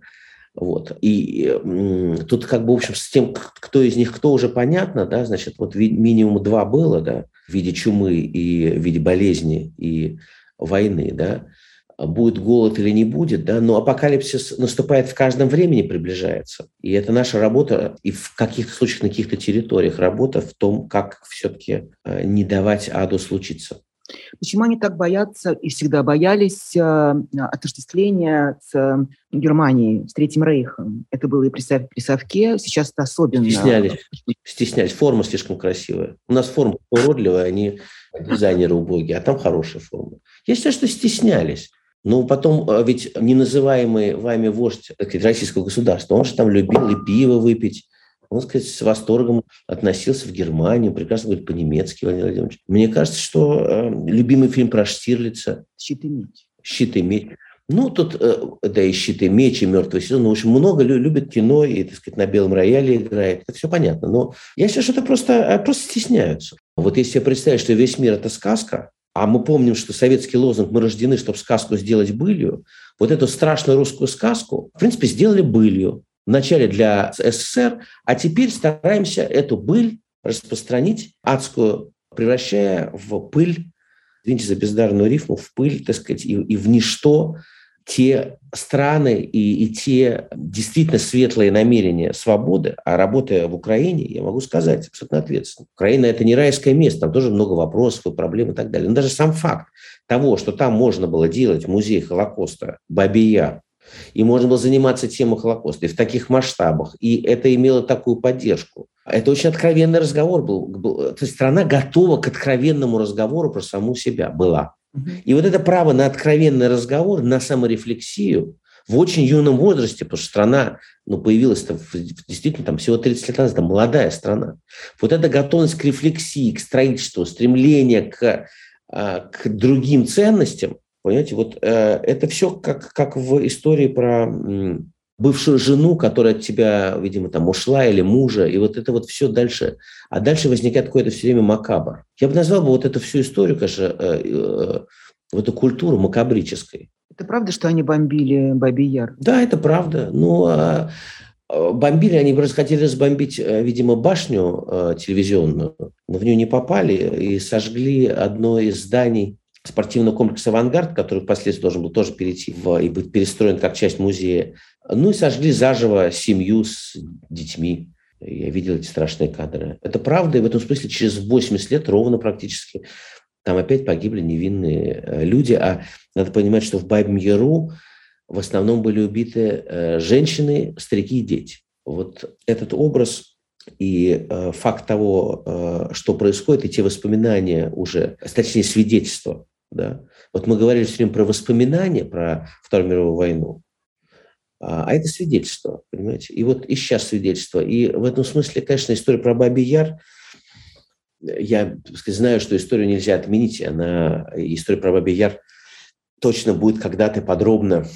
Вот. И тут как бы, в общем, с тем, кто из них кто уже понятно, да, значит, вот минимум два было, да, в виде чумы и в виде болезни и войны, да, будет голод или не будет, да, но апокалипсис наступает в каждом времени, приближается. И это наша работа, и в каких-то случаях на каких-то территориях работа в том, как все-таки э, не давать аду случиться. Почему они так боятся и всегда боялись э, отождествления с Германией, с Третьим Рейхом? Это было и при, при Совке, сейчас это особенно... Стеснялись. Стеснялись. Форма слишком красивая. У нас форма уродливая, они дизайнеры убогие, а там хорошая форма. Я считаю, что стеснялись. Но потом э, ведь неназываемый вами вождь российского государства, он же там любил и пиво выпить, он, сказать, с восторгом относился в Германию, прекрасно говорит по-немецки, Владимир Владимирович. Мне кажется, что э, любимый фильм про Штирлица «Щит и меч». «Щит и меч». Ну, тут, э, да, и «Щит и меч», и «Мертвый сезон». Ну, в общем, много любят кино, и, так сказать, на белом рояле играет. Это все понятно. Но я считаю, что это просто, э, просто стесняются. Вот если я представить, что весь мир – это сказка, а мы помним, что советский лозунг «Мы рождены, чтобы сказку сделать былью», вот эту страшную русскую сказку, в принципе, сделали былью вначале для СССР, а теперь стараемся эту быль распространить адскую, превращая в пыль, извините за бездарную рифму, в пыль, так сказать, и, и в ничто те страны и, и те действительно светлые намерения свободы, а работая в Украине, я могу сказать абсолютно ответственно, Украина – это не райское место, там тоже много вопросов и проблем и так далее. Но даже сам факт того, что там можно было делать музей Холокоста, Бабия, и можно было заниматься темой Холокоста и в таких масштабах. И это имело такую поддержку. Это очень откровенный разговор был. То есть страна готова к откровенному разговору про саму себя была. И вот это право на откровенный разговор, на саморефлексию в очень юном возрасте, потому что страна ну, появилась действительно там всего 30 лет назад, это молодая страна. Вот эта готовность к рефлексии, к строительству, стремление к, а, к другим ценностям, Понимаете, вот э, это все как, как в истории про м, бывшую жену, которая от тебя, видимо, там ушла, или мужа, и вот это вот все дальше. А дальше возникает какой-то все время макабр. Я бы назвал бы вот эту всю историю, конечно, э, э, в эту культуру макабрической. Это правда, что они бомбили Баби Яр? Да, это правда. Ну, а, а бомбили, они просто хотели разбомбить, э, видимо, башню э, телевизионную, но в нее не попали и сожгли одно из зданий спортивного комплекса «Авангард», который впоследствии должен был тоже перейти в, и быть перестроен как часть музея. Ну и сожгли заживо семью с детьми. Я видел эти страшные кадры. Это правда, и в этом смысле через 80 лет ровно практически там опять погибли невинные э, люди. А надо понимать, что в Бабьем-Яру в основном были убиты э, женщины, старики и дети. Вот этот образ и э, факт того, что происходит, и те воспоминания уже, точнее свидетельства да? Вот мы говорили все время про воспоминания про Вторую мировую войну, а, а это свидетельство, понимаете? И вот и сейчас свидетельство. И в этом смысле, конечно, история про Бабий Яр, я сказать, знаю, что историю нельзя отменить, она, история про Бабий Яр точно будет когда-то подробно,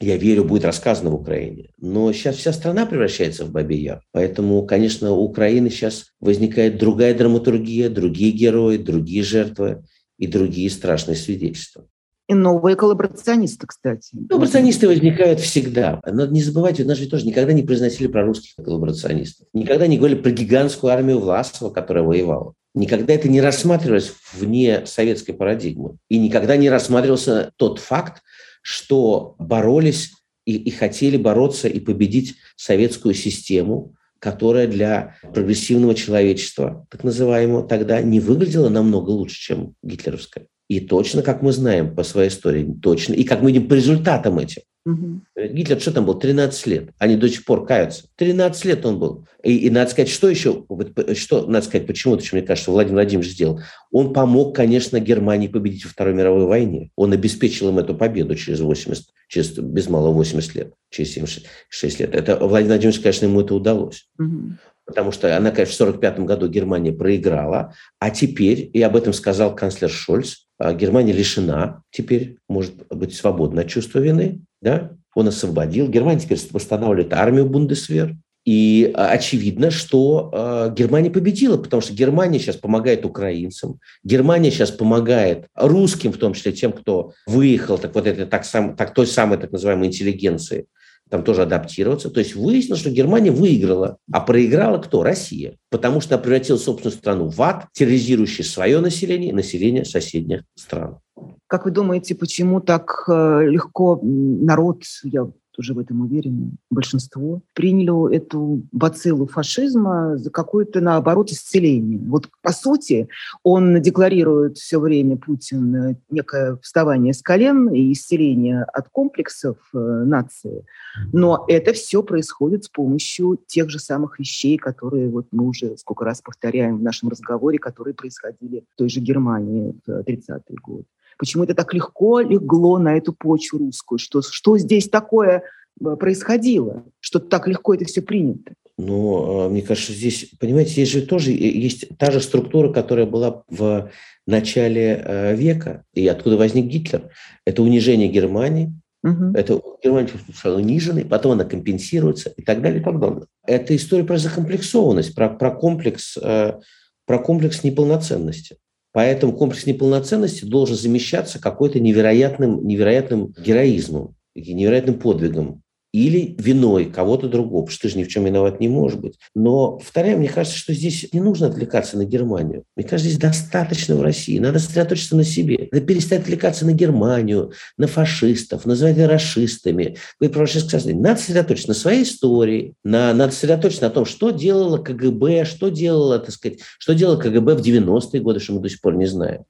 я верю, будет рассказана в Украине. Но сейчас вся страна превращается в Бабий Яр. Поэтому, конечно, у Украины сейчас возникает другая драматургия, другие герои, другие жертвы и другие страшные свидетельства. И новые коллаборационисты, кстати. Коллаборационисты возникают всегда. Надо не забывать, у нас же тоже никогда не произносили про русских коллаборационистов. Никогда не говорили про гигантскую армию Власова, которая воевала. Никогда это не рассматривалось вне советской парадигмы. И никогда не рассматривался тот факт, что боролись и, и хотели бороться и победить советскую систему, которая для прогрессивного человечества, так называемого, тогда не выглядела намного лучше, чем гитлеровская. И точно, как мы знаем по своей истории, точно, и как мы видим по результатам этим, Угу. Гитлер что там был? 13 лет. Они до сих пор каются. 13 лет он был. И, и надо сказать, что еще, что надо сказать, почему, то, что мне кажется, Владимир Владимирович сделал. Он помог, конечно, Германии победить во Второй мировой войне. Он обеспечил им эту победу через 80, через без малого 80 лет, через 76 лет. Это Владимир Владимирович, конечно, ему это удалось. Угу. Потому что она, конечно, в 1945 году Германия проиграла, а теперь, и об этом сказал канцлер Шольц, Германия лишена теперь, может быть, свободна от чувства вины, да? он освободил. Германия теперь восстанавливает армию Бундесвер. И а, очевидно, что э, Германия победила, потому что Германия сейчас помогает украинцам, Германия сейчас помогает русским, в том числе тем, кто выехал, так вот это так, сам, так той самой так называемой интеллигенции, там тоже адаптироваться. То есть выяснилось, что Германия выиграла, а проиграла кто? Россия. Потому что превратила собственную страну в ад, терроризирующий свое население и население соседних стран. Как вы думаете, почему так э, легко народ, я тоже в этом уверены, большинство, приняли эту бациллу фашизма за какое-то, наоборот, исцеление. Вот, по сути, он декларирует все время, Путин, э, некое вставание с колен и исцеление от комплексов э, нации. Но это все происходит с помощью тех же самых вещей, которые вот мы уже сколько раз повторяем в нашем разговоре, которые происходили в той же Германии в 30-е годы. Почему это так легко легло на эту почву русскую? Что, что здесь такое э, происходило, что так легко это все принято? Ну, а, мне кажется, здесь, понимаете, здесь же тоже есть та же структура, которая была в начале э, века, и откуда возник Гитлер. Это унижение Германии, Угу. Это Германия сначала униженной, потом она компенсируется и так далее, и так далее. Это история про закомплексованность, про, про, комплекс, э, про комплекс неполноценности. Поэтому комплекс неполноценности должен замещаться какой-то невероятным, невероятным героизмом, невероятным подвигом или виной кого-то другого, потому что ты же ни в чем виноват не может быть. Но, вторая, мне кажется, что здесь не нужно отвлекаться на Германию. Мне кажется, здесь достаточно в России. Надо сосредоточиться на себе. Надо перестать отвлекаться на Германию, на фашистов, называть их расистами. Вы про фашистское сознание. Надо сосредоточиться на своей истории, на, надо сосредоточиться на том, что делала КГБ, что делала, так сказать, что делала КГБ в 90-е годы, что мы до сих пор не знаем.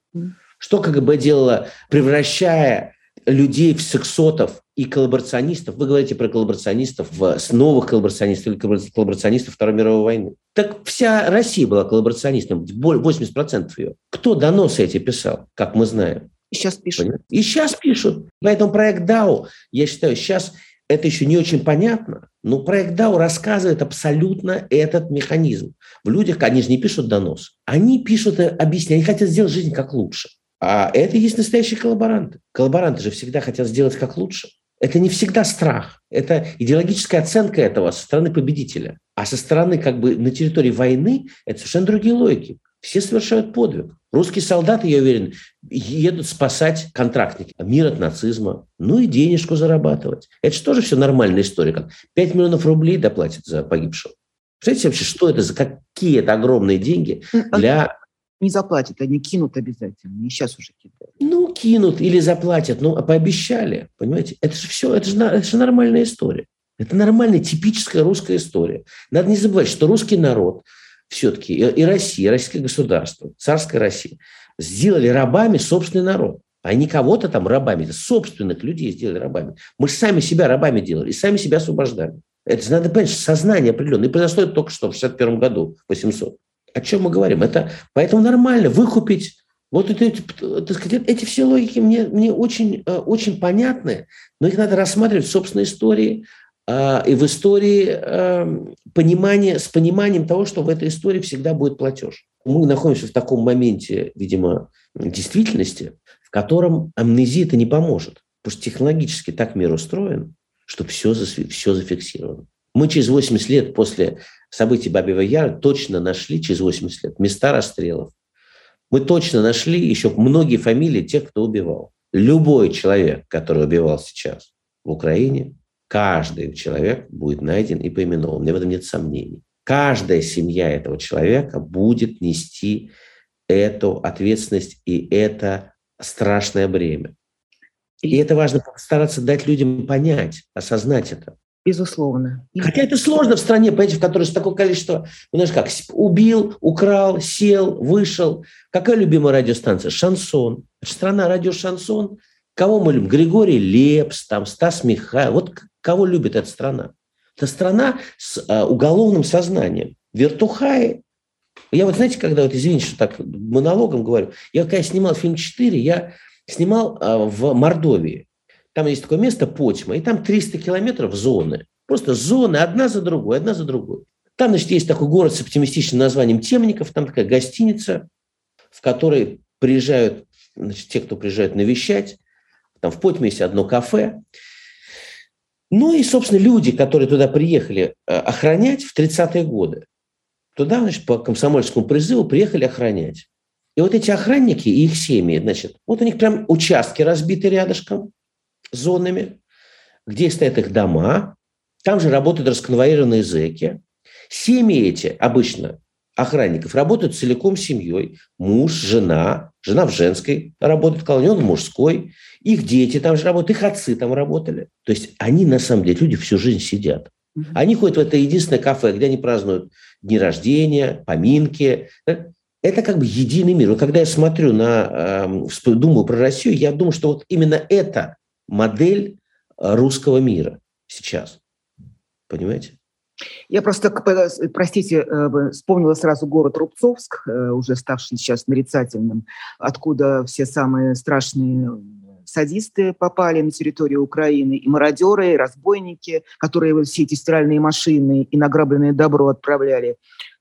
Что КГБ делала, превращая людей в сексотов, и коллаборационистов, вы говорите про коллаборационистов, с новых коллаборационистов или коллаборационистов Второй мировой войны. Так вся Россия была коллаборационистом, 80% ее. Кто доносы эти писал, как мы знаем? И сейчас пишут. И сейчас пишут. Поэтому проект DAO, я считаю, сейчас это еще не очень понятно, но проект DAO рассказывает абсолютно этот механизм. В людях, они же не пишут донос, они пишут, объясняют, они хотят сделать жизнь как лучше. А это и есть настоящие коллаборанты. Коллаборанты же всегда хотят сделать как лучше. Это не всегда страх, это идеологическая оценка этого со стороны победителя. А со стороны как бы на территории войны это совершенно другие логики. Все совершают подвиг. Русские солдаты, я уверен, едут спасать контрактники. Мир от нацизма. Ну и денежку зарабатывать. Это же тоже все нормальная история. Как 5 миллионов рублей доплатят за погибшего. Представляете вообще, что это за какие это огромные деньги а для не заплатят, они кинут обязательно. И сейчас уже кидают. Ну, кинут или заплатят, ну, а пообещали. Понимаете? Это же все, это же, это же нормальная история. Это нормальная, типическая русская история. Надо не забывать, что русский народ все-таки и Россия, и российское государство, царская Россия, сделали рабами собственный народ. А не кого-то там рабами, собственных людей сделали рабами. Мы же сами себя рабами делали и сами себя освобождали. Это же надо понять, сознание определенное. И произошло это только что, в 61 году, 800 о чем мы говорим? Это поэтому нормально выкупить вот это, так сказать, эти все логики мне, мне очень, э, очень понятны, но их надо рассматривать в собственной истории а, и в истории эм, понимания, с пониманием того, что в этой истории всегда будет платеж. Мы находимся в таком моменте, видимо, действительности, в котором амнезия это не поможет. Потому что технологически так мир устроен, что все, все зафиксировано. Мы через 80 лет после событий Бабьего Яра точно нашли через 80 лет места расстрелов. Мы точно нашли еще многие фамилии тех, кто убивал. Любой человек, который убивал сейчас в Украине, каждый человек будет найден и поименован. Мне в этом нет сомнений. Каждая семья этого человека будет нести эту ответственность и это страшное бремя. И это важно стараться дать людям понять, осознать это. Безусловно. Хотя это сложно в стране, понимаете, в которой такое количество, ну, знаешь как, убил, украл, сел, вышел. Какая любимая радиостанция? Шансон. Страна радио Шансон. Кого мы любим? Григорий Лепс, там, Стас Михайлов. Вот кого любит эта страна? Это страна с а, уголовным сознанием. Вертухаи. Я вот, знаете, когда, вот извините, что так монологом говорю, я когда снимал фильм «4», я снимал а, в Мордовии. Там есть такое место Потьма, и там 300 километров зоны. Просто зоны одна за другой, одна за другой. Там, значит, есть такой город с оптимистичным названием Темников, там такая гостиница, в которой приезжают, значит, те, кто приезжает навещать, там в Потьме есть одно кафе. Ну и, собственно, люди, которые туда приехали э, охранять в 30-е годы, туда, значит, по комсомольскому призыву приехали охранять. И вот эти охранники и их семьи, значит, вот у них прям участки разбиты рядышком, зонами, где стоят их дома, там же работают расконвоированные зэки. Семьи эти обычно охранников работают целиком семьей. Муж, жена, жена в женской работает колонии, он в мужской. Их дети там же работают, их отцы там работали. То есть они на самом деле, люди всю жизнь сидят. Они ходят в это единственное кафе, где они празднуют дни рождения, поминки. Это как бы единый мир. Вот когда я смотрю на, эм, думаю про Россию, я думаю, что вот именно это модель э, русского мира сейчас. Понимаете? Я просто, простите, э, вспомнила сразу город Рубцовск, э, уже ставший сейчас нарицательным, откуда все самые страшные садисты попали на территорию Украины, и мародеры, и разбойники, которые все эти стиральные машины и награбленное добро отправляли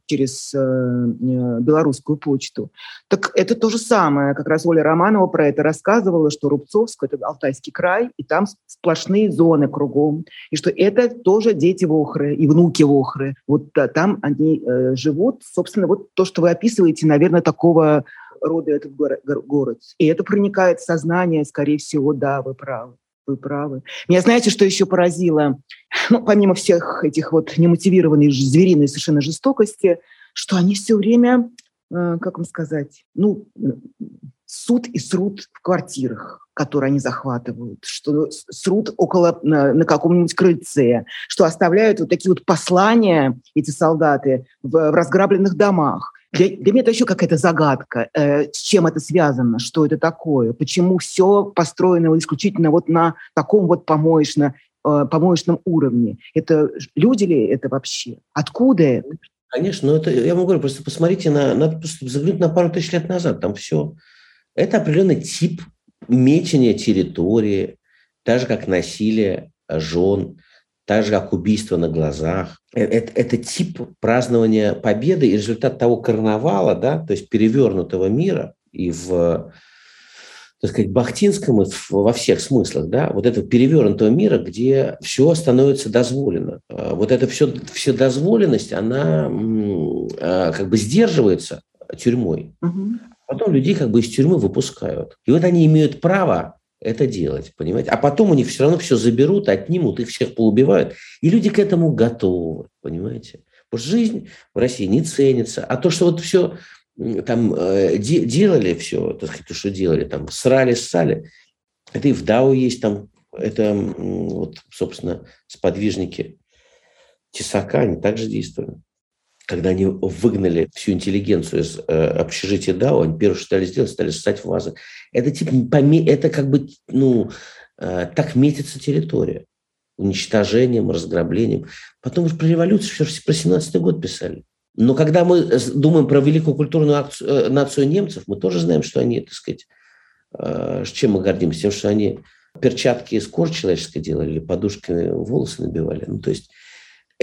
через э, э, белорусскую почту. Так это то же самое. Как раз Оля Романова про это рассказывала, что Рубцовск – это Алтайский край, и там сплошные зоны кругом. И что это тоже дети Вохры и внуки Вохры. Вот да, там они э, живут. Собственно, вот то, что вы описываете, наверное, такого рода этот город. И это проникает в сознание, скорее всего, да, вы правы. Вы правы. Меня знаете, что еще поразило? Ну, помимо всех этих вот немотивированной звериной совершенно жестокости, что они все время, э, как вам сказать, ну, суд и срут в квартирах, которые они захватывают, что срут около, на, на каком-нибудь крыльце, что оставляют вот такие вот послания, эти солдаты, в, в разграбленных домах. Для, для меня это еще какая-то загадка, э, с чем это связано, что это такое, почему все построено исключительно вот на таком вот помоечно, э, помоечном уровне. Это люди ли это вообще? Откуда это? Конечно, но это, я вам говорю, просто посмотрите, на, надо просто заглянуть на пару тысяч лет назад, там все. Это определенный тип мечения территории, так же, как насилие жен, так же, как убийство на глазах. Это, это тип празднования победы и результат того карнавала, да, то есть перевернутого мира и в так сказать, бахтинском во всех смыслах, да, вот этого перевернутого мира, где все становится дозволено. А вот эта все, все дозволенность, она а, как бы сдерживается тюрьмой. Угу. Потом людей как бы из тюрьмы выпускают. И вот они имеют право это делать, понимаете? А потом у них все равно все заберут, отнимут, их всех поубивают. И люди к этому готовы, понимаете? Потому что жизнь в России не ценится. А то, что вот все там э, де, делали все, так сказать, то, что делали, там срали, ссали, это и в ДАО есть там, это вот, собственно, сподвижники Тесака, они также действовали когда они выгнали всю интеллигенцию из э, общежития ДАО, они первое, что стали сделать, стали ссать вазы. Это, типа, это как бы, ну, э, так метится территория. Уничтожением, разграблением. Потом уж про революцию, все про 17 год писали. Но когда мы думаем про великую культурную акцию, э, нацию немцев, мы тоже знаем, что они, так сказать, э, чем мы гордимся? Тем, что они перчатки из кожи человеческой делали подушками волосы набивали. Ну, то есть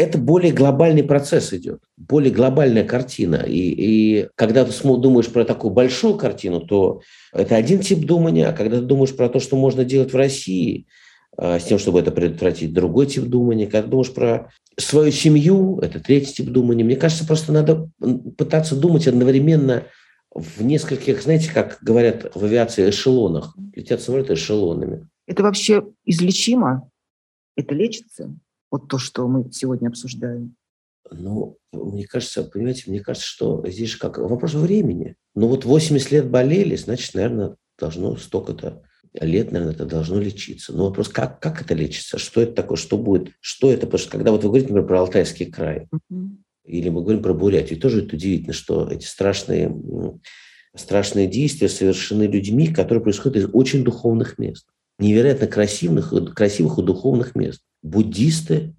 это более глобальный процесс идет, более глобальная картина. И, и когда ты думаешь про такую большую картину, то это один тип думания, а когда ты думаешь про то, что можно делать в России, а, с тем, чтобы это предотвратить, другой тип думания. Когда думаешь про свою семью, это третий тип думания. Мне кажется, просто надо пытаться думать одновременно в нескольких, знаете, как говорят в авиации, эшелонах. Летят самолеты эшелонами. Это вообще излечимо? Это лечится? Вот то, что мы сегодня обсуждаем. Ну, мне кажется, понимаете, мне кажется, что здесь же как вопрос времени. Ну вот 80 лет болели, значит, наверное, должно столько-то лет, наверное, это должно лечиться. Но вопрос, как, как это лечится? Что это такое? Что будет? Что это? Потому что когда вот вы говорите, например, про Алтайский край, uh-huh. или мы говорим про Бурятию, тоже это удивительно, что эти страшные страшные действия совершены людьми, которые происходят из очень духовных мест. Невероятно красивых, красивых и духовных мест. Буддисты,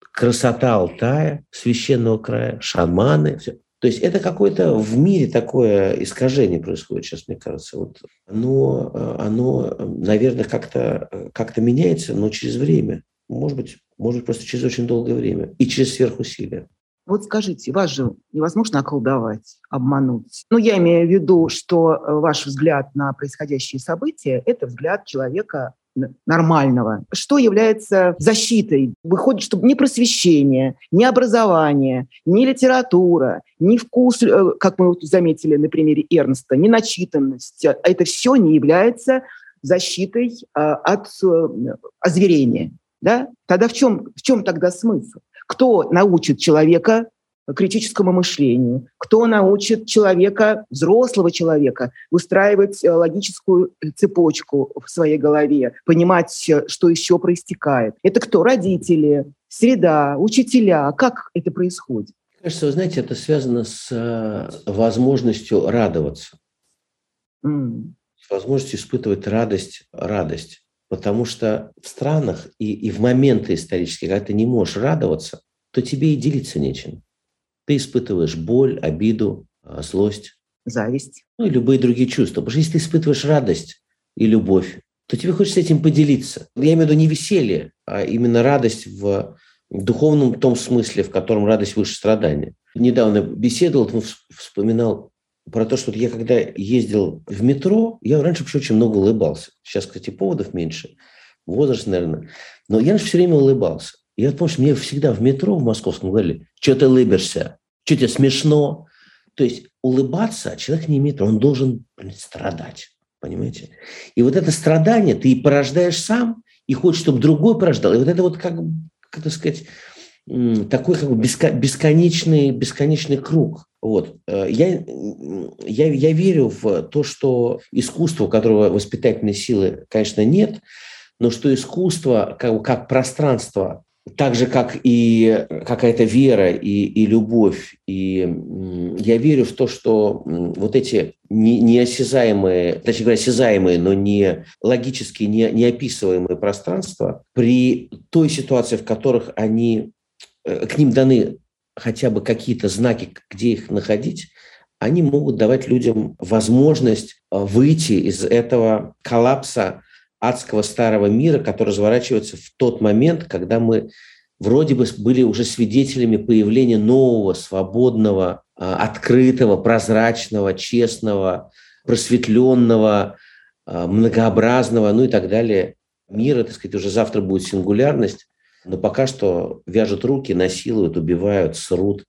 красота Алтая, священного края, шаманы. Все. То есть это какое-то в мире такое искажение происходит сейчас, мне кажется. Вот оно, оно, наверное, как-то как меняется, но через время. Может быть, может быть, просто через очень долгое время и через сверхусилия. Вот скажите, вас же невозможно околдовать, обмануть. Ну, я имею в виду, что э, ваш взгляд на происходящие события – это взгляд человека нормального. Что является защитой? Выходит, что ни просвещение, ни образование, ни литература, ни вкус, э, как мы заметили на примере Эрнста, ни начитанность, а это все не является защитой а, от э, озверения. Да? Тогда в чем, в чем тогда смысл? Кто научит человека критическому мышлению, кто научит человека, взрослого человека, выстраивать э, логическую цепочку в своей голове, понимать, э, что еще проистекает. Это кто? Родители, среда, учителя. Как это происходит? Кажется, вы знаете, это связано с э, возможностью радоваться. Mm. С возможностью испытывать радость, радость. Потому что в странах и, и в моменты исторические, когда ты не можешь радоваться, то тебе и делиться нечем. Ты испытываешь боль, обиду, а, злость. Зависть. Ну и любые другие чувства. Потому что если ты испытываешь радость и любовь, то тебе хочется этим поделиться. Я имею в виду не веселье, а именно радость в духовном том смысле, в котором радость выше страдания. Недавно беседовал, вспоминал про то, что я когда ездил в метро, я раньше вообще очень много улыбался. Сейчас, кстати, поводов меньше, возраст, наверное. Но я раньше все время улыбался. Я помню, что мне всегда в метро в московском говорили, что ты улыбишься, что тебе смешно. То есть улыбаться человек не имеет, он должен блин, страдать, понимаете? И вот это страдание ты и порождаешь сам, и хочешь, чтобы другой порождал. И вот это вот, как, как сказать, такой как бы бесконечный, бесконечный круг. Вот. Э, я, я, я верю в то, что искусство, у которого воспитательной силы, конечно, нет, но что искусство как, как пространство, так же, как и какая-то вера и, и любовь. И я верю в то, что вот эти не, неосязаемые, точнее говоря, осязаемые, но не логически не, неописываемые пространства, при той ситуации, в которых они, э, к ним даны хотя бы какие-то знаки, где их находить, они могут давать людям возможность э, выйти из этого коллапса адского старого мира, который разворачивается в тот момент, когда мы вроде бы были уже свидетелями появления нового, свободного, э, открытого, прозрачного, честного, просветленного, э, многообразного, ну и так далее мира, так сказать, уже завтра будет сингулярность, но пока что вяжут руки, насилуют, убивают, срут.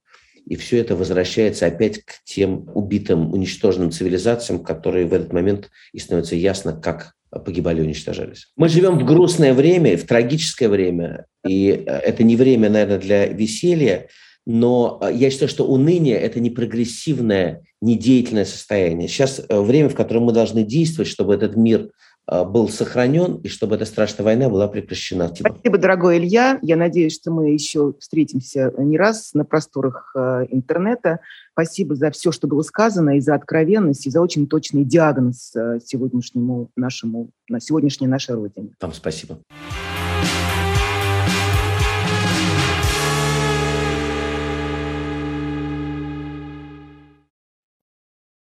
И все это возвращается опять к тем убитым, уничтоженным цивилизациям, которые в этот момент и становится ясно, как погибали и уничтожались. Мы живем в грустное время, в трагическое время, и это не время, наверное, для веселья, но я считаю, что уныние – это не прогрессивное, не деятельное состояние. Сейчас время, в котором мы должны действовать, чтобы этот мир был сохранен и чтобы эта страшная война была прекращена. Спасибо, дорогой Илья. Я надеюсь, что мы еще встретимся не раз на просторах а, интернета. Спасибо за все, что было сказано, и за откровенность, и за очень точный диагноз а, сегодняшнему нашему, на сегодняшней нашей Родине. Вам спасибо. Спасибо.